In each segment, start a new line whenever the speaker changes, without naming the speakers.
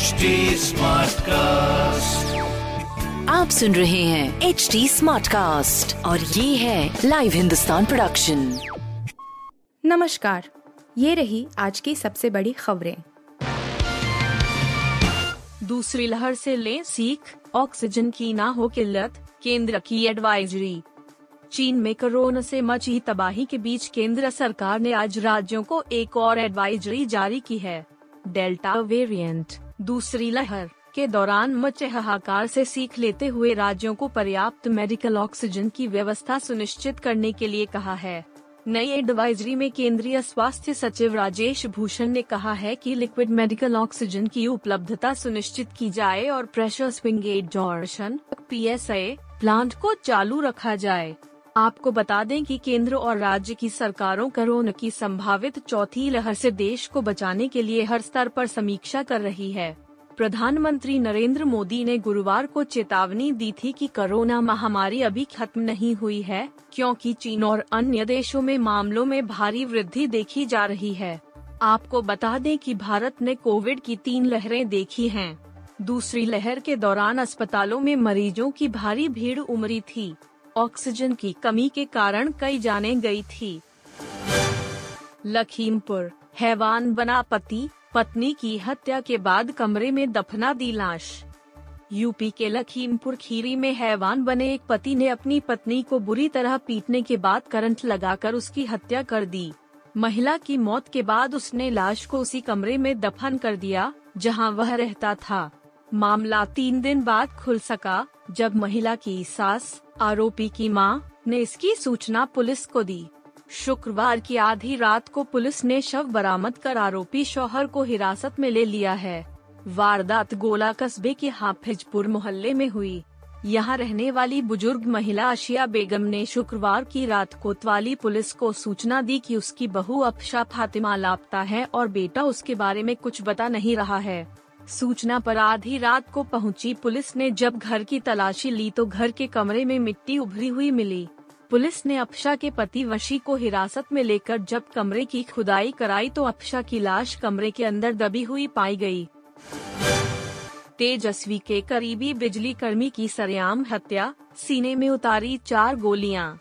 HD Smartcast.
आप सुन रहे हैं एच डी स्मार्ट कास्ट और ये है लाइव हिंदुस्तान प्रोडक्शन
नमस्कार ये रही आज की सबसे बड़ी खबरें।
दूसरी लहर से ले सीख ऑक्सीजन की ना हो किल्लत केंद्र की एडवाइजरी चीन में कोरोना से मची तबाही के बीच केंद्र सरकार ने आज राज्यों को एक और एडवाइजरी जारी की है डेल्टा वेरिएंट दूसरी लहर के दौरान मचे हाहाकार से सीख लेते हुए राज्यों को पर्याप्त मेडिकल ऑक्सीजन की व्यवस्था सुनिश्चित करने के लिए कहा है। नई एडवाइजरी में केंद्रीय स्वास्थ्य सचिव राजेश भूषण ने कहा है कि लिक्विड मेडिकल ऑक्सीजन की उपलब्धता सुनिश्चित की जाए और pressure swing adsorption P plant को चालू रखा जाए। आपको बता दें कि केंद्र और राज्य की सरकारों कोरोना की संभावित चौथी लहर से देश को बचाने के लिए हर स्तर पर समीक्षा कर रही है। प्रधानमंत्री नरेंद्र मोदी ने गुरुवार को चेतावनी दी थी कि कोरोना महामारी अभी खत्म नहीं हुई है, क्योंकि चीन और अन्य देशों में मामलों में भारी वृद्धि देखी जा रही है। आपको बता दें कि भारत ने कोविड की तीन लहरें देखी हैं। दूसरी लहर के दौरान अस्पतालों में मरीजों की भारी भीड़ उमरी थी। ऑक्सीजन की कमी के कारण कई जाने गई थी। लखीमपुर, हैवान बना पति, पत्नी की हत्या के बाद कमरे में दफना दी लाश। यूपी के लखीमपुर खीरी में हैवान बने एक पति ने अपनी पत्नी को बुरी तरह पीटने के बाद करंट लगाकर उसकी हत्या कर दी। महिला की मौत के बाद उसने लाश को उसी कमरे में दफन कर दिया, जहाँ वह रहता था। मामला तीन दिन बाद खुल सका, जब महिला की सास आरोपी की माँ ने इसकी सूचना पुलिस को दी। शुक्रवार की आधी रात को पुलिस ने शव बरामद कर आरोपी शौहर को हिरासत में ले लिया है। वारदात गोला कस्बे के हाफिजपुर मोहल्ले में हुई। यहाँ रहने वाली बुज़ुर्ग महिला अशिया बेगम ने शुक्रवार की रात कोतवाली पुलिस को सूचना दी कि उसकी बहू अफशा फातिमा लापता है और बेटा उसके बारे में कुछ बता नहीं रहा है। सूचना पर आधी रात को पहुँची पुलिस ने जब घर की तलाशी ली तो घर के कमरे में मिट्टी उभरी हुई मिली। पुलिस ने अफशा के पति वशी को हिरासत में लेकर जब कमरे की खुदाई कराई तो अफशा की लाश कमरे के अंदर दबी हुई पाई गई। तेजस्वी के करीबी बिजली कर्मी की सरेआम हत्या, सीने में उतारी चार गोलियाँ।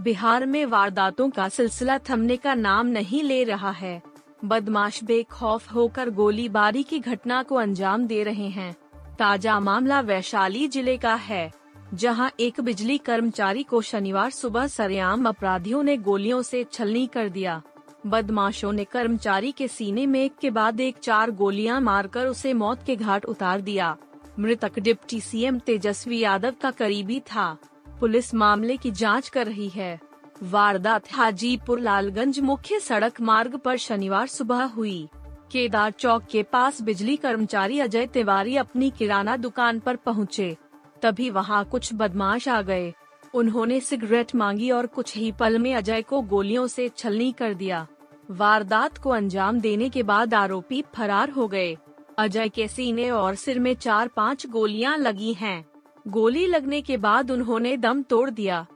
बिहार में वारदातों का सिलसिला थमने का नाम नहीं ले रहा है। बदमाश बेखौफ होकर गोलीबारी की घटना को अंजाम दे रहे हैं। ताज़ा मामला वैशाली ज़िले का है, जहाँ एक बिजली कर्मचारी को शनिवार सुबह सरेआम अपराधियों ने गोलियों से छलनी कर दिया। बदमाशों ने कर्मचारी के सीने में एक के बाद एक चार गोलियाँ मारकर उसे मौत के घाट उतार दिया। मृतक डिप्टी सीएम तेजस्वी यादव का करीबी था। पुलिस मामले की जाँच कर रही है। वारदात हाजीपुर लालगंज मुख्य सड़क मार्ग पर शनिवार सुबह हुई। केदार चौक के पास बिजली कर्मचारी अजय तिवारी अपनी किराना दुकान पर पहुँचे। तभी वहाँ कुछ बदमाश आ गए। उन्होंने सिगरेट मांगी और कुछ ही पल में अजय को गोलियों से छलनी कर दिया। वारदात को अंजाम देने के बाद आरोपी फरार हो गए। अजय के सीने और सिर में चार पाँच गोलियाँ लगी हैं। गोली लगने के बाद उन्होंने दम तोड़ दिया।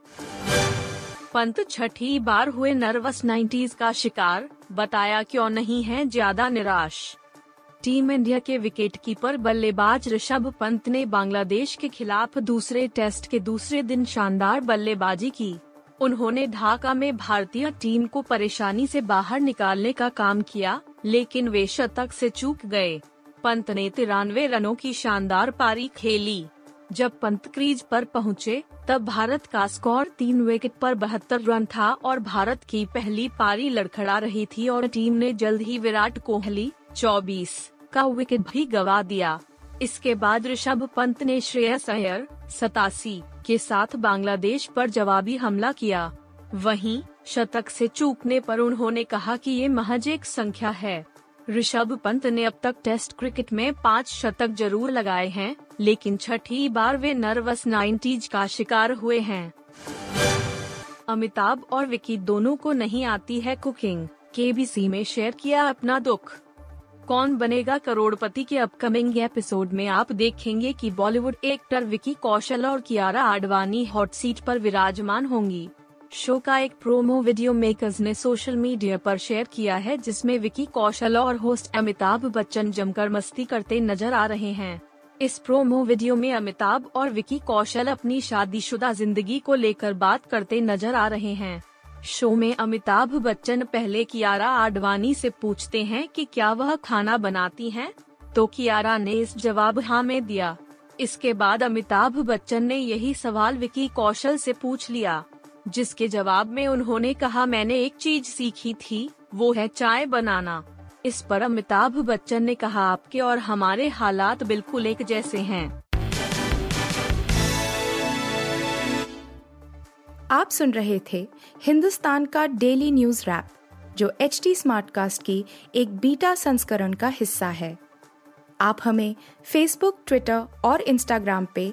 पंत छठी बार हुए नर्वस नाइन्टीज का शिकार, बताया क्यों नहीं है ज़्यादा निराश। टीम इंडिया के विकेट कीपर बल्लेबाज ऋषभ पंत ने बांग्लादेश के खिलाफ दूसरे टेस्ट के दूसरे दिन शानदार बल्लेबाजी की। उन्होंने ढाका में भारतीय टीम को परेशानी से बाहर निकालने का काम किया, लेकिन वे शतक से चूक गए। पंत ने तिरानवे रनों की शानदार पारी खेली। जब पंत क्रीज पर पहुँचे, तब भारत का स्कोर तीन विकेट पर बहत्तर रन था और भारत की पहली पारी लड़खड़ा रही थी और टीम ने जल्द ही विराट कोहली 24 का विकेट भी गवा दिया। इसके बाद ऋषभ पंत ने श्रेयस अय्यर सतासी के साथ बांग्लादेश पर जवाबी हमला किया। वहीं शतक से चूकने पर उन्होंने कहा कि ये महज एक संख्या है। ऋषभ पंत ने अब तक टेस्ट क्रिकेट में पाँच शतक ज़रूर लगाए हैं, लेकिन छठी बार वे नर्वस नाइन्टीज का शिकार हुए हैं। अमिताभ और विकी दोनों को नहीं आती है कुकिंग के में शेयर किया अपना दुख। कौन बनेगा करोड़पति के अपकमिंग एपिसोड में आप देखेंगे कि बॉलीवुड एक्टर विकी कौशल और कियारा आडवाणी हॉट सीट पर विराजमान होंगी। शो का एक प्रोमो वीडियो मेकर्स ने सोशल मीडिया पर शेयर किया है, जिसमें विकी कौशल और होस्ट अमिताभ बच्चन जमकर मस्ती करते नज़र आ रहे हैं। इस प्रोमो वीडियो में अमिताभ और विकी कौशल अपनी शादीशुदा ज़िंदगी को लेकर बात करते नज़र आ रहे हैं। शो में अमिताभ बच्चन पहले कियारा आडवाणी से पूछते हैं कि क्या वह खाना बनाती हैं? तो कियारा ने इस जवाब हाँ में दिया। इसके बाद अमिताभ बच्चन ने यही सवाल विकी कौशल से पूछ लिया। जिसके जवाब में उन्होंने कहा, मैंने एक चीज़ सीखी थी, वो है चाय बनाना। इस पर अमिताभ बच्चन ने कहा, आपके और हमारे हालात बिल्कुल एक जैसे हैं।
आप सुन रहे थे हिंदुस्तान का डेली न्यूज़ रैप, जो एच टी स्मार्टकास्ट की एक बीटा संस्करण का हिस्सा है। आप हमें फेसबुक ट्विटर और इंस्टाग्राम पे